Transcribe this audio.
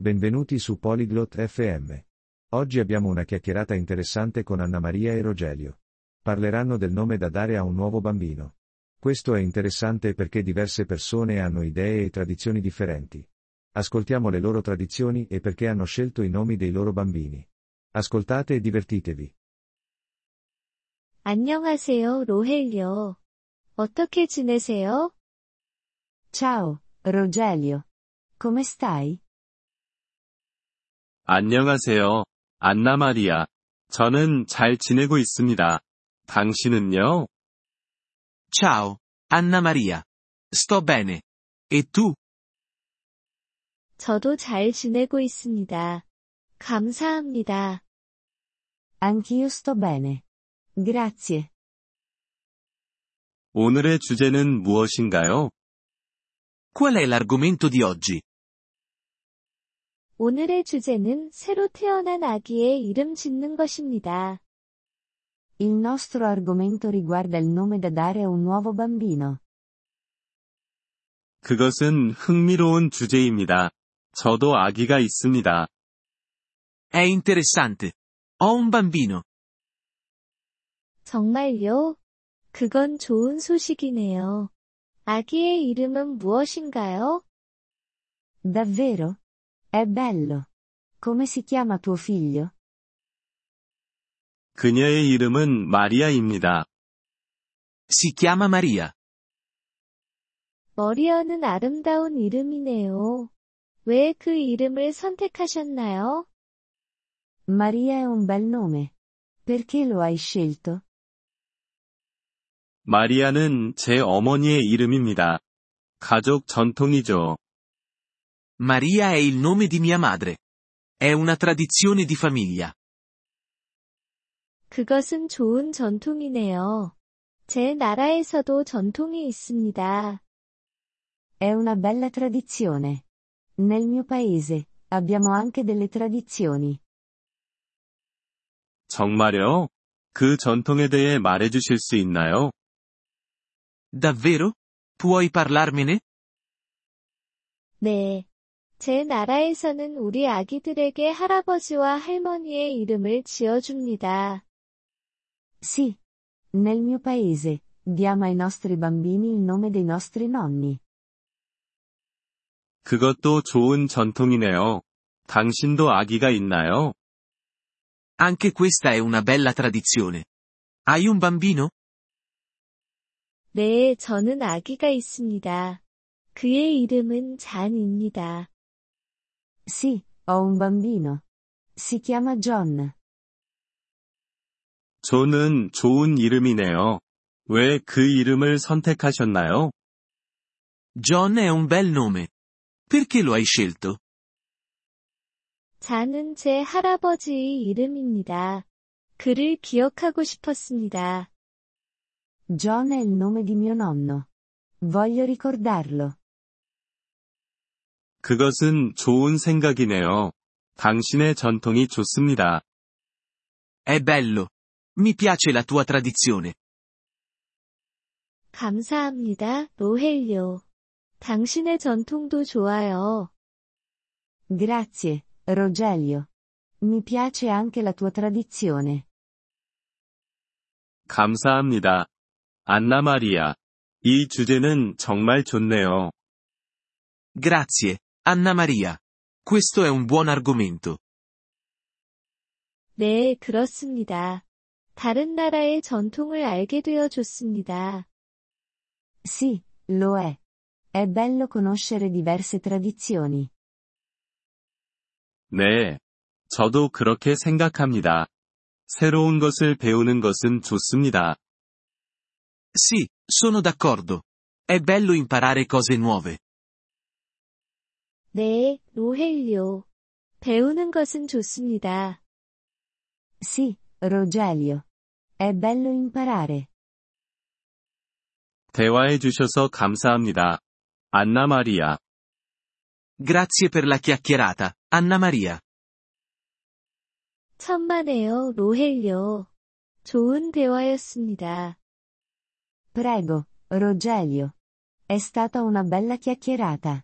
Benvenuti su Polyglot FM. Oggi abbiamo una chiacchierata interessante con Anna Maria e Rogelio. Parleranno del nome da dare a un nuovo bambino. Questo è interessante perché diverse persone hanno idee e tradizioni differenti. Ascoltiamo le loro tradizioni e perché hanno scelto i nomi dei loro bambini. Ascoltate e divertitevi. 안녕하세요, 로헬요. 어떻게 지내세요? Ciao, Rogelio. Come stai? 안녕하세요. 안나 마리아. 저는 잘 지내고 있습니다. 당신은요? Ciao, Anna Maria. Sto bene. E tu? 저도 잘 지내고 있습니다. 감사합니다. Anch'io sto bene. Grazie. 오늘의 주제는 무엇인가요? Qual è l'argomento di oggi? 오늘의 주제는 새로 태어난 아기의 이름 짓는 것입니다. Il nostro argomento riguarda il nome da dare a un nuovo bambino. 그것은 흥미로운 주제입니다. 저도 아기가 있습니다. È interessante. Ho un bambino. 정말요? 그건 좋은 소식이네요. 아기의 이름은 무엇인가요? Davvero? È bello. Come si chiama tuo figlio? 그녀의 이름은 마리아입니다. Si chiama Maria. 머리어는 아름다운 이름이네요. 왜 그 이름을 선택하셨나요? Maria è un bel nome. Perché lo hai scelto? 마리아는 제 어머니의 이름입니다. 가족 전통이죠. Maria è il nome di mia madre. È una tradizione di famiglia. 그것은 좋은 전통이네요. 제 나라에서도 전통이 있습니다. È una bella tradizione. Nel mio paese, abbiamo anche delle tradizioni. 정말요? 그 전통에 대해 말해주실 수 있나요? Davvero? Puoi parlarmene? 네. 제 나라에서는 우리 아기들에게 할아버지와 할머니의 이름을 지어줍니다. Sì. Nel mio paese, diamo ai nostri bambini il nome dei nostri nonni. 그것도 좋은 전통이네요. 당신도 아기가 있나요? Anche questa è una bella tradizione. Hai un bambino? 네, 저는 아기가 있습니다. 그의 이름은 잔입니다. Sì, ho un bambino. Si chiama John. 존은 좋은 이름이네요. 왜 그 이름을 선택하셨나요? John è un bel nome. Perché lo hai scelto? 잔은 제 할아버지의 이름입니다. 그를 기억하고 싶었습니다. John è il nome di mio nonno. Voglio ricordarlo. 그것은 좋은 생각이네요. 당신의 전통이 좋습니다. È bello. Mi piace la tua tradizione. 감사합니다, 로헬요. 당신의 전통도 좋아요. Grazie, Rogelio. Mi piace anche la tua tradizione. 감사합니다. 안나 마리아. 이 주제는 정말 좋네요. Grazie, Anna Maria. Questo è un buon argomento. 네, 그렇습니다. 다른 나라의 전통을 알게 되어 좋습니다. Sì, lo è. È bello conoscere diverse tradizioni. 네. 저도 그렇게 생각합니다. 새로운 것을 배우는 것은 좋습니다. Sì, sono d'accordo. È bello imparare cose nuove. 네, 로헬요. 배우는 것은 좋습니다. Sì, Rogelio. È bello imparare. 대화해 주셔서 감사합니다. 안나 마리아. Grazie per la chiacchierata, Anna Maria. 천만에요, 로헬요. 좋은 대화였습니다. Prego, Rogelio. È stata una bella chiacchierata.